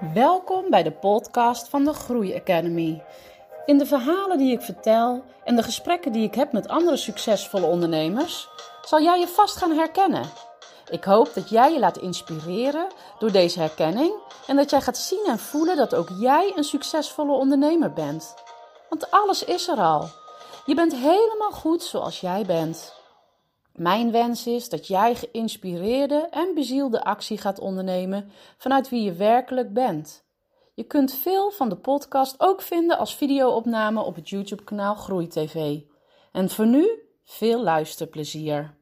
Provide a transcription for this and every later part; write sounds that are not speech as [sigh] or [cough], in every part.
Welkom bij de podcast van de Groei Academy. In de verhalen die ik vertel en de gesprekken die ik heb met andere succesvolle ondernemers, zal jij je vast gaan herkennen. Ik hoop dat jij je laat inspireren door deze herkenning en dat jij gaat zien en voelen dat ook jij een succesvolle ondernemer bent. Want alles is er al. Je bent helemaal goed zoals jij bent. Mijn wens is dat jij geïnspireerde en bezielde actie gaat ondernemen vanuit wie je werkelijk bent. Je kunt veel van de podcast ook vinden als videoopname op het YouTube-kanaal Groei TV. En voor nu veel luisterplezier.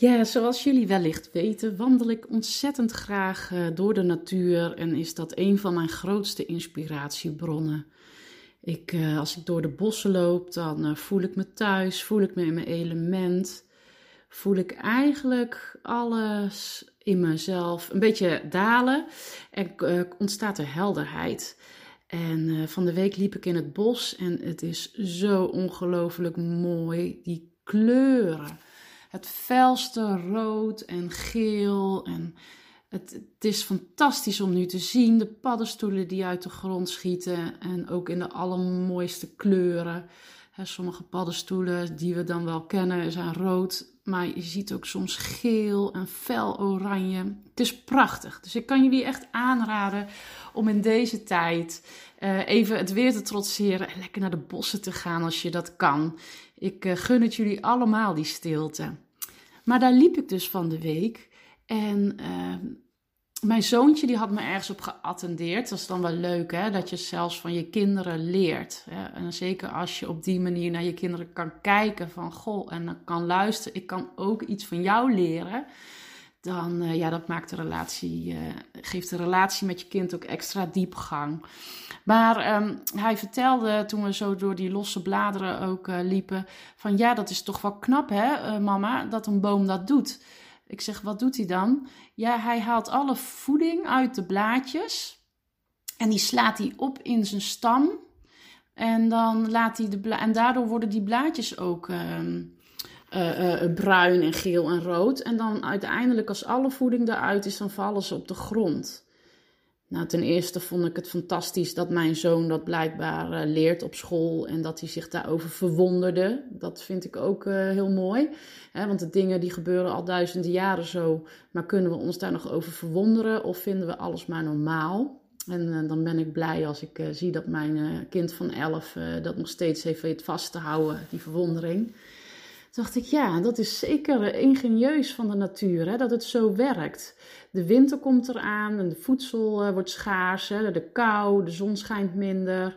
Ja, zoals jullie wellicht weten, wandel ik ontzettend graag eh, door de natuur en is dat een van mijn grootste inspiratiebronnen. Ik, eh, als ik door de bossen loop, dan eh, voel ik me thuis, voel ik me in mijn element, voel ik eigenlijk alles in mezelf een beetje dalen en ontstaat er helderheid. En van de week liep ik in het bos en het is zo ongelooflijk mooi, die kleuren het felste rood en geel. En het, het, is fantastisch om nu te zien. De paddenstoelen die uit de grond schieten. En ook in de allermooiste kleuren. sommige paddenstoelen die we dan wel kennen zijn rood. Maar je ziet ook soms geel en fel oranje. Het is prachtig. Dus ik kan jullie echt aanraden om in deze tijd uh, even het weer te trotseren. En lekker naar de bossen te gaan als je dat kan. Ik uh, gun het jullie allemaal, die stilte. Maar daar liep ik dus van de week. En uh, mijn zoontje die had me ergens op geattendeerd. Dat is dan wel leuk, hè? Dat je zelfs van je kinderen leert. Hè? En zeker als je op die manier naar je kinderen kan kijken. Van, goh, en dan kan luisteren. Ik kan ook iets van jou leren dan uh, ja, dat maakt de relatie, uh, geeft de relatie met je kind ook extra diepgang. Maar um, hij vertelde toen we zo door die losse bladeren ook uh, liepen: van ja, dat is toch wel knap, hè, mama, dat een boom dat doet. Ik zeg, wat doet hij dan? Ja, hij haalt alle voeding uit de blaadjes en die slaat hij op in zijn stam. En, dan laat hij de en daardoor worden die blaadjes ook. Uh, uh, uh, bruin en geel en rood. En dan uiteindelijk, als alle voeding eruit is, dan vallen ze op de grond. Nou, ten eerste vond ik het fantastisch dat mijn zoon dat blijkbaar uh, leert op school en dat hij zich daarover verwonderde. Dat vind ik ook heel mooi. Hè, want de dingen die gebeuren al duizenden jaren zo, maar kunnen we ons daar nog over verwonderen of vinden we alles maar normaal? En dan ben ik blij als ik zie dat mijn kind van 11 dat nog steeds heeft vast te houden, die verwondering dacht ik, ja, dat is zeker ingenieus van de natuur, hè, dat het zo werkt. De winter komt eraan en de voedsel uh, wordt schaars, hè, de kou, de zon schijnt minder.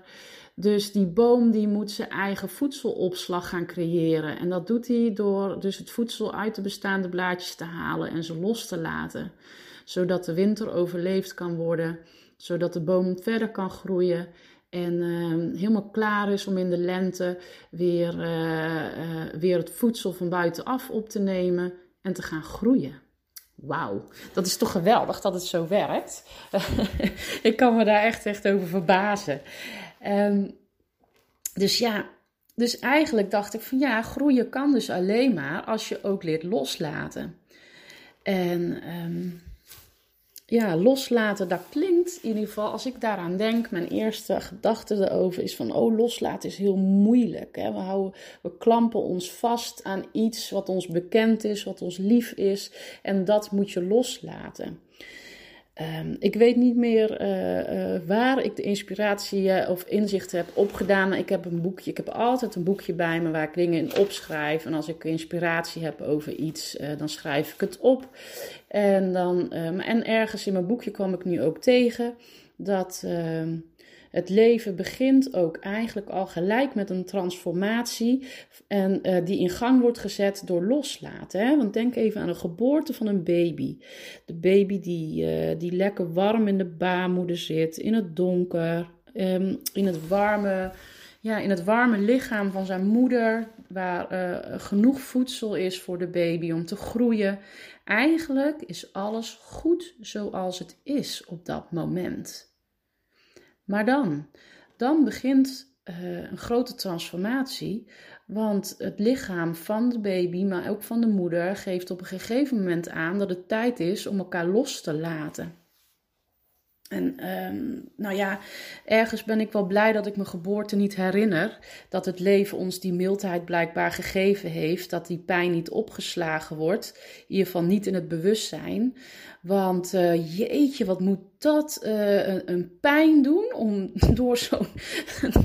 Dus die boom die moet zijn eigen voedselopslag gaan creëren. En dat doet hij door dus het voedsel uit de bestaande blaadjes te halen en ze los te laten. Zodat de winter overleefd kan worden, zodat de boom verder kan groeien en uh, helemaal klaar is om in de lente weer, uh, uh, weer het voedsel van buitenaf op te nemen en te gaan groeien. Wauw, dat is toch geweldig dat het zo werkt. [laughs] ik kan me daar echt, echt over verbazen. Um, dus ja, dus eigenlijk dacht ik van ja, groeien kan dus alleen maar als je ook leert loslaten. En um, ja, loslaten, dat klinkt in ieder geval, als ik daaraan denk, mijn eerste gedachte erover is van, oh, loslaten is heel moeilijk. Hè? We, houden, we klampen ons vast aan iets wat ons bekend is, wat ons lief is, en dat moet je loslaten. Um, ik weet niet meer uh, uh, waar ik de inspiratie uh, of inzicht heb opgedaan. Ik heb een boekje, ik heb altijd een boekje bij me waar ik dingen in opschrijf. En als ik inspiratie heb over iets, dan schrijf ik het op. En, dan, um, en ergens in mijn boekje kwam ik nu ook tegen dat ehm, het leven begint ook eigenlijk al gelijk met een transformatie en uh, die in gang wordt gezet door loslaten. Hè? Want denk even aan de geboorte van een baby. De baby die, uh, die lekker warm in de baarmoeder zit, in het donker, ehm, in het warme ja, in het warme lichaam van zijn moeder, waar uh, genoeg voedsel is voor de baby om te groeien. Eigenlijk is alles goed zoals het is op dat moment. Maar dan, dan begint uh, een grote transformatie, want het lichaam van de baby, maar ook van de moeder, geeft op een gegeven moment aan dat het tijd is om elkaar los te laten. En um, nou ja, ergens ben ik wel blij dat ik mijn geboorte niet herinner. Dat het leven ons die mildheid blijkbaar gegeven heeft. Dat die pijn niet opgeslagen wordt. In ieder geval niet in het bewustzijn. Want uh, jeetje, wat moet dat uh, een, pijn doen om [laughs] door zo'n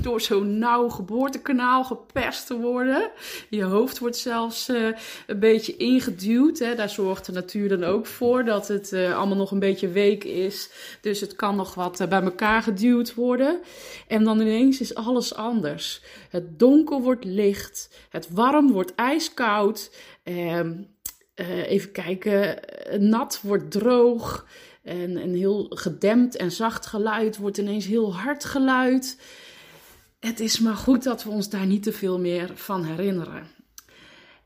door zo'n nauw geboortekanaal geperst te worden. Je hoofd wordt zelfs uh, een beetje ingeduwd. Hè. Daar zorgt de natuur dan ook voor dat het allemaal nog een beetje week is. Dus het kan nog wat bij elkaar geduwd worden. En dan ineens is alles anders. Het donker wordt licht. Het warm wordt ijskoud. Ehm, uh, even kijken, nat wordt droog. En een heel gedempt en zacht geluid wordt ineens heel hard geluid. Het is maar goed dat we ons daar niet te veel meer van herinneren.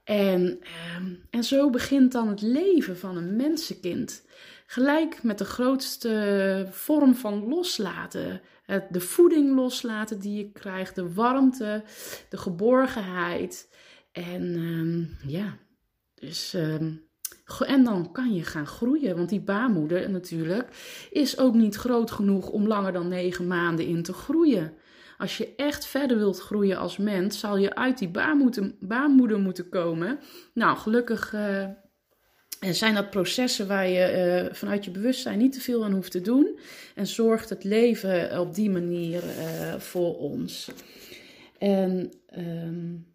En, uh, en zo begint dan het leven van een mensenkind. Gelijk met de grootste vorm van loslaten. de voeding loslaten die je krijgt, de warmte, de geborgenheid. En uh, ja, ehm, en dan kan je gaan groeien, want die baarmoeder natuurlijk is ook niet groot genoeg om langer dan negen maanden in te groeien. Als je echt verder wilt groeien als mens, zal je uit die baarmoeder, baarmoeder moeten komen. Nou, gelukkig uh, zijn dat processen waar je uh, vanuit je bewustzijn niet te veel aan hoeft te doen. En zorgt het leven op die manier uh, voor ons. En um,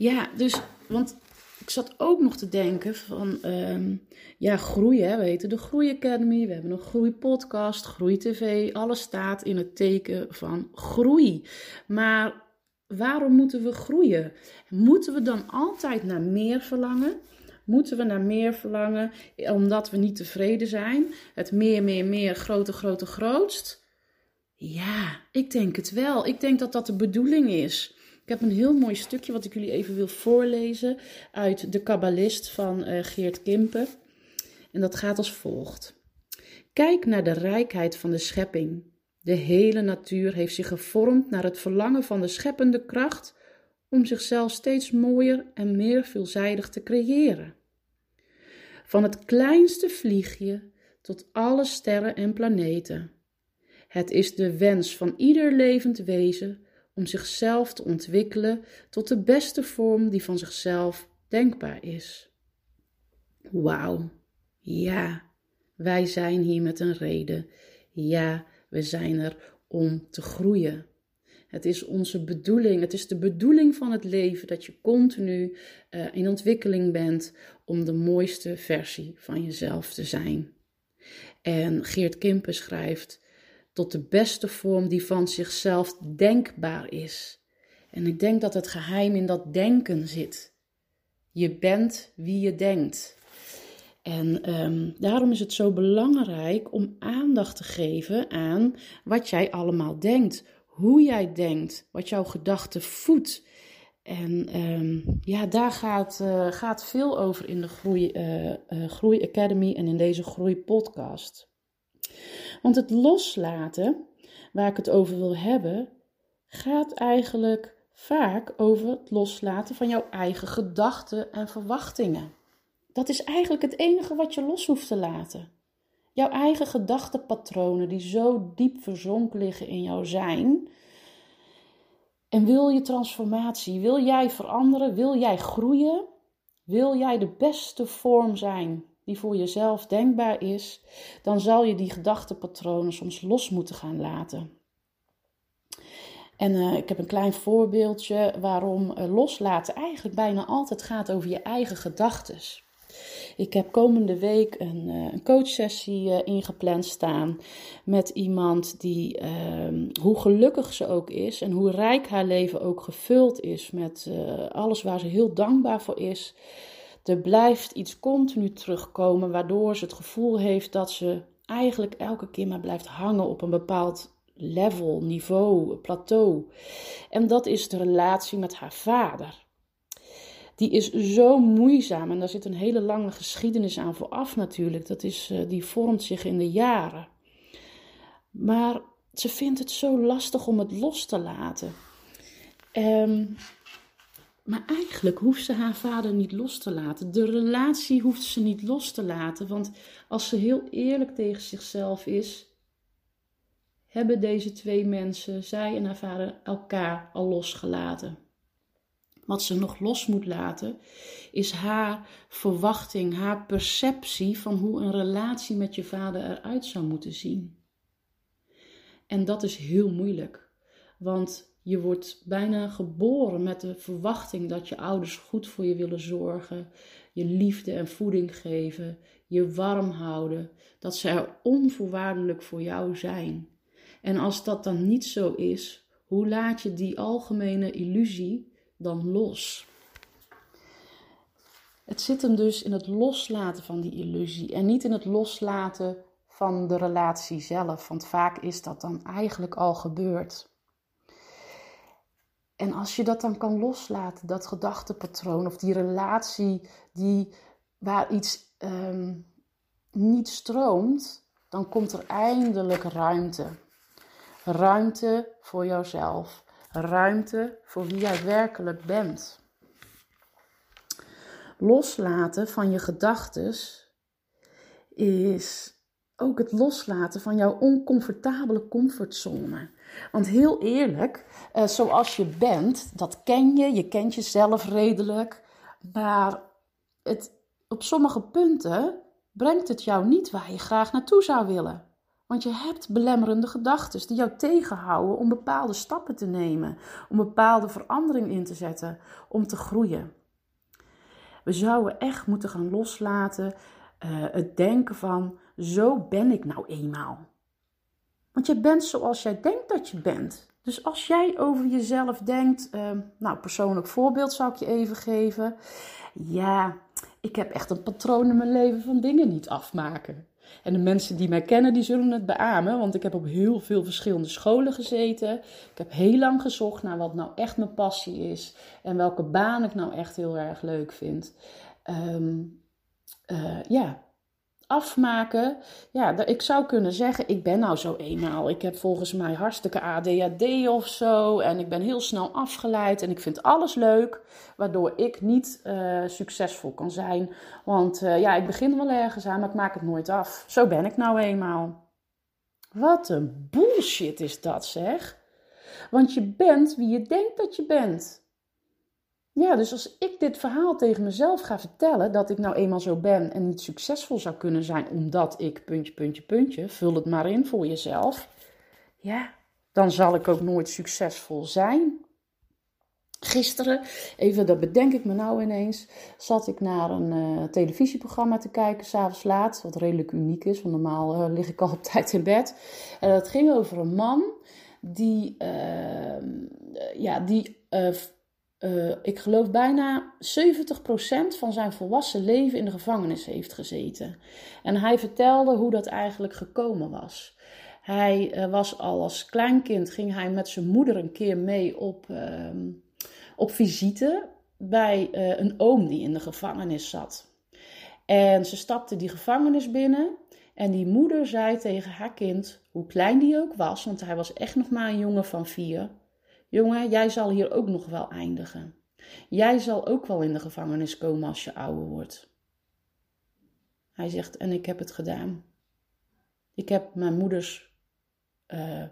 ja, dus, want ik zat ook nog te denken van, um, ja, groeien, we heten de Groei Academy, we hebben een groeipodcast, Groei TV, alles staat in het teken van groei. Maar waarom moeten we groeien? Moeten we dan altijd naar meer verlangen? Moeten we naar meer verlangen omdat we niet tevreden zijn? Het meer, meer, meer, groter, groter, grootst? Ja, ik denk het wel. Ik denk dat dat de bedoeling is. Ik heb een heel mooi stukje wat ik jullie even wil voorlezen uit De Kabbalist van uh, Geert Kimpen. En dat gaat als volgt. Kijk naar de rijkheid van de schepping. De hele natuur heeft zich gevormd naar het verlangen van de scheppende kracht om zichzelf steeds mooier en meer veelzijdig te creëren. Van het kleinste vliegje tot alle sterren en planeten. Het is de wens van ieder levend wezen om zichzelf te ontwikkelen tot de beste vorm die van zichzelf denkbaar is. Wauw, ja, wij zijn hier met een reden. Ja, we zijn er om te groeien. Het is onze bedoeling, het is de bedoeling van het leven dat je continu uh, in ontwikkeling bent om de mooiste versie van jezelf te zijn. En Geert Kimpen schrijft: tot de beste vorm die van zichzelf denkbaar is. En ik denk dat het geheim in dat denken zit. Je bent wie je denkt. En um, daarom is het zo belangrijk om aandacht te geven aan wat jij allemaal denkt, hoe jij denkt, wat jouw gedachten voedt. En um, ja, daar gaat, uh, gaat veel over in de Groei, uh, uh, Groei Academy en in deze Groei Podcast. Want het loslaten, waar ik het over wil hebben, gaat eigenlijk vaak over het loslaten van jouw eigen gedachten en verwachtingen. Dat is eigenlijk het enige wat je los hoeft te laten. Jouw eigen gedachtenpatronen die zo diep verzonken liggen in jouw zijn. En wil je transformatie, wil jij veranderen, wil jij groeien, wil jij de beste vorm zijn die voor jezelf denkbaar is, dan zal je die gedachtenpatronen soms los moeten gaan laten. En uh, ik heb een klein voorbeeldje waarom uh, loslaten eigenlijk bijna altijd gaat over je eigen gedachten. Ik heb komende week een, uh, een coachsessie ingepland staan met iemand die, ehm, hoe gelukkig ze ook is en hoe rijk haar leven ook gevuld is met alles waar ze heel dankbaar voor is, er blijft iets continu terugkomen, waardoor ze het gevoel heeft dat ze eigenlijk elke keer maar blijft hangen op een bepaald level, niveau, plateau. En dat is de relatie met haar vader. Die is zo moeizaam en daar zit een hele lange geschiedenis aan vooraf natuurlijk. Dat is, eh, die vormt zich in de jaren. Maar ze vindt het zo lastig om het los te laten. Um, maar eigenlijk hoeft ze haar vader niet los te laten. De relatie hoeft ze niet los te laten. Want als ze heel eerlijk tegen zichzelf is, hebben deze twee mensen, zij en haar vader, elkaar al losgelaten. Wat ze nog los moet laten, is haar verwachting, haar perceptie van hoe een relatie met je vader eruit zou moeten zien. En dat is heel moeilijk. Want je wordt bijna geboren met de verwachting dat je ouders goed voor je willen zorgen, je liefde en voeding geven, je warm houden, dat ze er onvoorwaardelijk voor jou zijn. En als dat dan niet zo is, hoe laat je die algemene illusie dan los? Het zit hem dus in het loslaten van die illusie en niet in het loslaten van de relatie zelf, want vaak is dat dan eigenlijk al gebeurd. En als je dat dan kan loslaten, dat gedachtepatroon of die relatie die, waar iets ehm, niet stroomt, dan komt er eindelijk ruimte. Ruimte voor jouzelf. Ruimte voor wie jij werkelijk bent. Loslaten van je gedachten is ook het loslaten van jouw oncomfortabele comfortzone. Want heel eerlijk, uh, zoals je bent, dat ken je, je kent jezelf redelijk, maar het, op sommige punten brengt het jou niet waar je graag naartoe zou willen. Want je hebt belemmerende gedachten die jou tegenhouden om bepaalde stappen te nemen, om bepaalde verandering in te zetten, om te groeien. We zouden echt moeten gaan loslaten uh, het denken van zo ben ik nou eenmaal. Want je bent zoals jij denkt dat je bent. Dus als jij over jezelf denkt, uh, nou, persoonlijk voorbeeld zou ik je even geven. Ja, ik heb echt een patroon in mijn leven van dingen niet afmaken. En de mensen die mij kennen, die zullen het beamen, want ik heb op heel veel verschillende scholen gezeten. Ik heb heel lang gezocht naar wat nou echt mijn passie is en welke baan ik nou echt heel erg leuk vind. Um, uh, ja, afmaken. Ja, ik zou kunnen zeggen, ik ben nou zo eenmaal. Ik heb volgens mij hartstikke ADHD of zo. En ik ben heel snel afgeleid en ik vind alles leuk. Waardoor ik niet uh, succesvol kan zijn. Want uh, ja, ik begin wel ergens aan, maar ik maak het nooit af. Zo ben ik nou eenmaal. Wat een bullshit is dat zeg. Want je bent wie je denkt dat je bent. Ja, dus als ik dit verhaal tegen mezelf ga vertellen, dat ik nou eenmaal zo ben en niet succesvol zou kunnen zijn omdat ik puntje, puntje, puntje, vul het maar in voor jezelf. Ja, dan zal ik ook nooit succesvol zijn. Gisteren, even dat bedenk ik me nou ineens, zat ik naar een uh, televisieprogramma te kijken, s'avonds laat, wat redelijk uniek is, want normaal uh, lig ik al op tijd in bed. En dat ging over een man die, uh, ja, die uh, ik geloof bijna 70% van zijn volwassen leven in de gevangenis heeft gezeten. En hij vertelde hoe dat eigenlijk gekomen was. Hij uh, was al als kleinkind, ging hij met zijn moeder een keer mee op, uh, op visite bij uh, een oom die in de gevangenis zat. En ze stapte die gevangenis binnen en die moeder zei tegen haar kind, hoe klein die ook was, want hij was echt nog maar een jongen van vier... Jongen, jij zal hier ook nog wel eindigen. Jij zal ook wel in de gevangenis komen als je ouder wordt. Hij zegt, en ik heb het gedaan. Ik heb mijn moeders uh,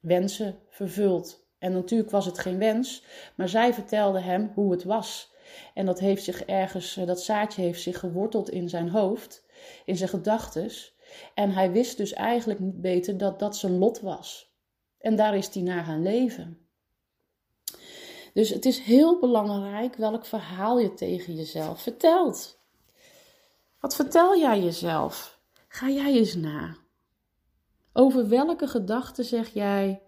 wensen vervuld. En natuurlijk was het geen wens, maar zij vertelde hem hoe het was. En dat heeft zich ergens, eh, dat zaadje heeft zich geworteld in zijn hoofd, in zijn gedachtes. En hij wist dus eigenlijk niet beter dat dat zijn lot was. En daar is hij naar gaan leven. Dus het is heel belangrijk welk verhaal je tegen jezelf vertelt. Wat vertel jij jezelf? Ga jij eens na. Over welke gedachten zeg jij: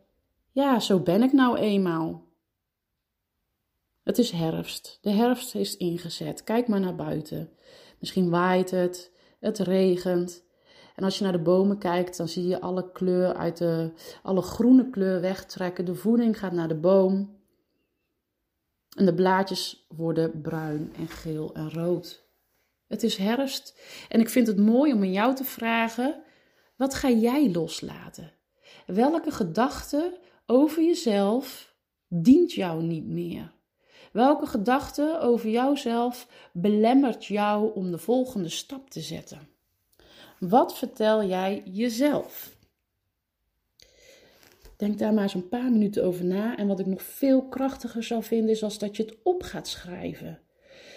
Ja, zo ben ik nou eenmaal. Het is herfst. De herfst is ingezet. Kijk maar naar buiten. Misschien waait het, het regent. En als je naar de bomen kijkt, dan zie je alle kleur uit de, alle groene kleur wegtrekken. De voeding gaat naar de boom. En de blaadjes worden bruin en geel en rood. Het is herfst en ik vind het mooi om aan jou te vragen: wat ga jij loslaten? Welke gedachte over jezelf dient jou niet meer? Welke gedachte over jouzelf belemmert jou om de volgende stap te zetten? Wat vertel jij jezelf? Denk daar maar eens een paar minuten over na. En wat ik nog veel krachtiger zou vinden, is als dat je het op gaat schrijven.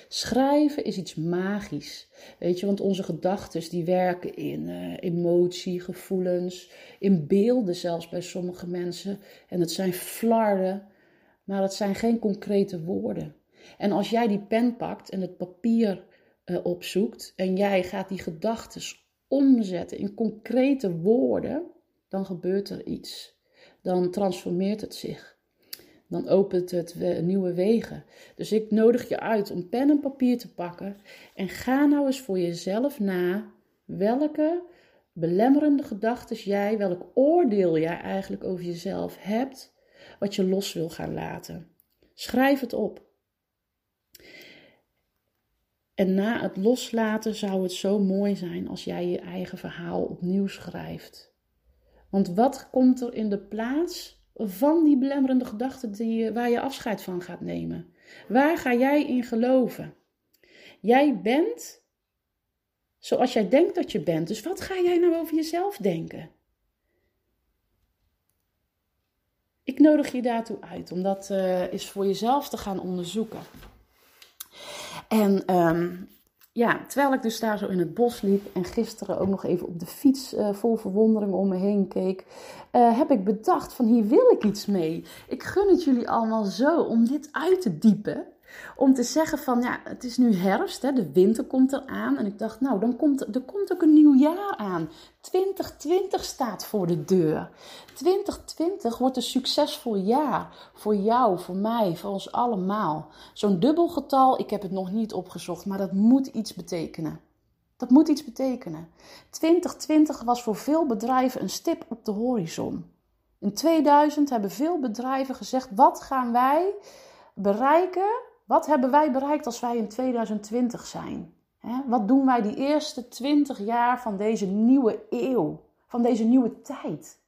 Schrijven is iets magisch. Weet je, want onze gedachten die werken in uh, emotie, gevoelens, in beelden zelfs bij sommige mensen. En het zijn flarden, maar het zijn geen concrete woorden. En als jij die pen pakt en het papier uh, opzoekt en jij gaat die gedachten omzetten in concrete woorden, dan gebeurt er iets. Dan transformeert het zich. Dan opent het nieuwe wegen. Dus ik nodig je uit om pen en papier te pakken en ga nou eens voor jezelf na welke belemmerende gedachten jij, welk oordeel jij eigenlijk over jezelf hebt, wat je los wil gaan laten. Schrijf het op. En na het loslaten zou het zo mooi zijn als jij je eigen verhaal opnieuw schrijft. Want wat komt er in de plaats van die belemmerende gedachten die, waar je afscheid van gaat nemen? Waar ga jij in geloven? Jij bent zoals jij denkt dat je bent. Dus wat ga jij nou over jezelf denken? Ik nodig je daartoe uit om dat uh, eens voor jezelf te gaan onderzoeken. En um, ja, terwijl ik dus daar zo in het bos liep en gisteren ook nog even op de fiets uh, vol verwondering om me heen keek, uh, heb ik bedacht van hier wil ik iets mee. Ik gun het jullie allemaal zo om dit uit te diepen. Om te zeggen van ja, het is nu herfst, hè, de winter komt eraan. En ik dacht, nou, dan komt, er komt ook een nieuw jaar aan. 2020 staat voor de deur. 2020 wordt een succesvol jaar. Voor jou, voor mij, voor ons allemaal. Zo'n dubbelgetal, ik heb het nog niet opgezocht, maar dat moet iets betekenen. Dat moet iets betekenen. 2020 was voor veel bedrijven een stip op de horizon. In 2000 hebben veel bedrijven gezegd: wat gaan wij bereiken wat hebben wij bereikt als wij in 2020 zijn? Wat doen wij die eerste 20 jaar van deze nieuwe eeuw, van deze nieuwe tijd?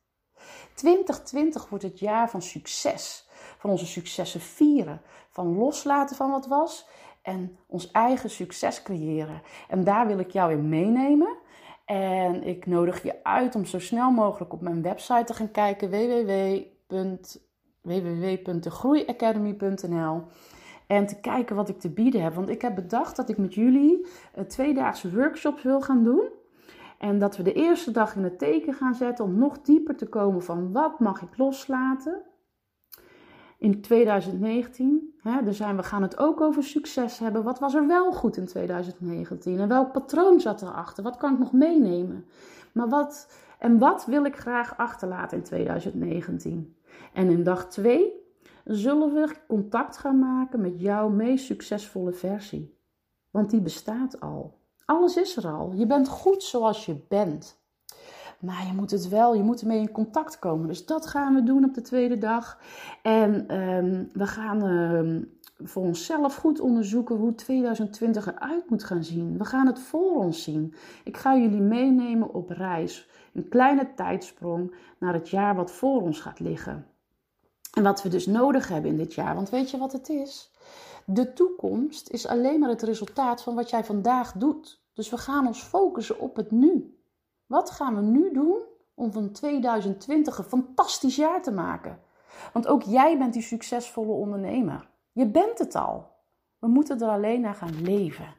2020 wordt het jaar van succes, van onze successen vieren, van loslaten van wat was en ons eigen succes creëren. En daar wil ik jou in meenemen. En ik nodig je uit om zo snel mogelijk op mijn website te gaan kijken: www.degroeiacademy.nl. En te kijken wat ik te bieden heb. Want ik heb bedacht dat ik met jullie uh, tweedaagse workshops wil gaan doen. En dat we de eerste dag in het teken gaan zetten om nog dieper te komen van wat mag ik loslaten. In 2019, hè, dus zijn we gaan het ook over succes hebben. Wat was er wel goed in 2019? En welk patroon zat erachter? Wat kan ik nog meenemen? Maar wat, en wat wil ik graag achterlaten in 2019? En in dag 2 zullen we contact gaan maken met jouw meest succesvolle versie. Want die bestaat al. Alles is er al. Je bent goed zoals je bent. Maar je moet het wel, je moet ermee in contact komen. Dus dat gaan we doen op de tweede dag. En ehm, we gaan uh, voor onszelf goed onderzoeken hoe 2020 eruit moet gaan zien. We gaan het voor ons zien. Ik ga jullie meenemen op reis. Een kleine tijdsprong naar het jaar wat voor ons gaat liggen. En wat we dus nodig hebben in dit jaar. Want weet je wat het is? De toekomst is alleen maar het resultaat van wat jij vandaag doet. Dus we gaan ons focussen op het nu. Wat gaan we nu doen om van 2020 een fantastisch jaar te maken? Want ook jij bent die succesvolle ondernemer. Je bent het al. We moeten er alleen naar gaan leven.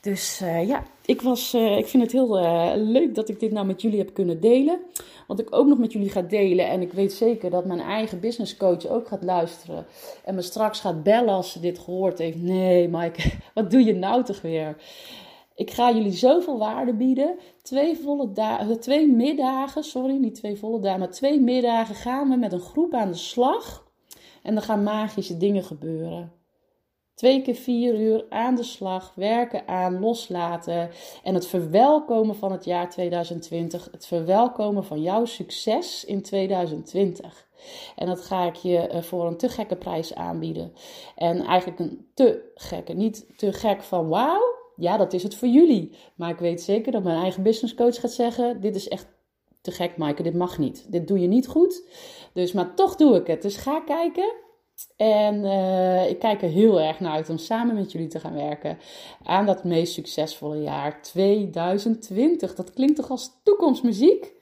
Dus uh, ja, ik, was, uh, ik vind het heel uh, leuk dat ik dit nou met jullie heb kunnen delen. Wat ik ook nog met jullie ga delen. En ik weet zeker dat mijn eigen business coach ook gaat luisteren. En me straks gaat bellen als ze dit gehoord heeft. Nee, Mike, [laughs] wat doe je nou toch weer? Ik ga jullie zoveel waarde bieden. Twee, volle dagen, twee middagen, sorry, niet twee volle dagen, maar twee middagen gaan we met een groep aan de slag. En er gaan magische dingen gebeuren. Twee keer vier uur aan de slag, werken aan, loslaten. En het verwelkomen van het jaar 2020. Het verwelkomen van jouw succes in 2020. En dat ga ik je eh, voor een te gekke prijs aanbieden. En eigenlijk een te gekke. Niet te gek van wauw. Ja, dat is het voor jullie. Maar ik weet zeker dat mijn eigen business coach gaat zeggen: Dit is echt te gek, Maaike. Dit mag niet. Dit doe je niet goed. Dus, maar toch doe ik het. Dus ga kijken. En uh, ik kijk er heel erg naar uit om samen met jullie te gaan werken aan dat meest succesvolle jaar 2020. Dat klinkt toch als toekomstmuziek?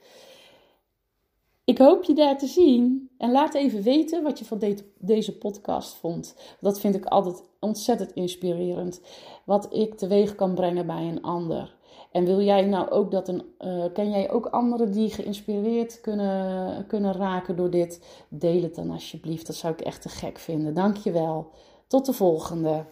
Ik hoop je daar te zien. En laat even weten wat je van de deze podcast vond. Dat vind ik altijd ontzettend inspirerend. Wat ik teweeg kan brengen bij een ander. En wil jij nou ook dat een. Uh, ken jij ook anderen die geïnspireerd kunnen, kunnen raken door dit? Deel het dan alsjeblieft. Dat zou ik echt te gek vinden. Dankjewel. Tot de volgende.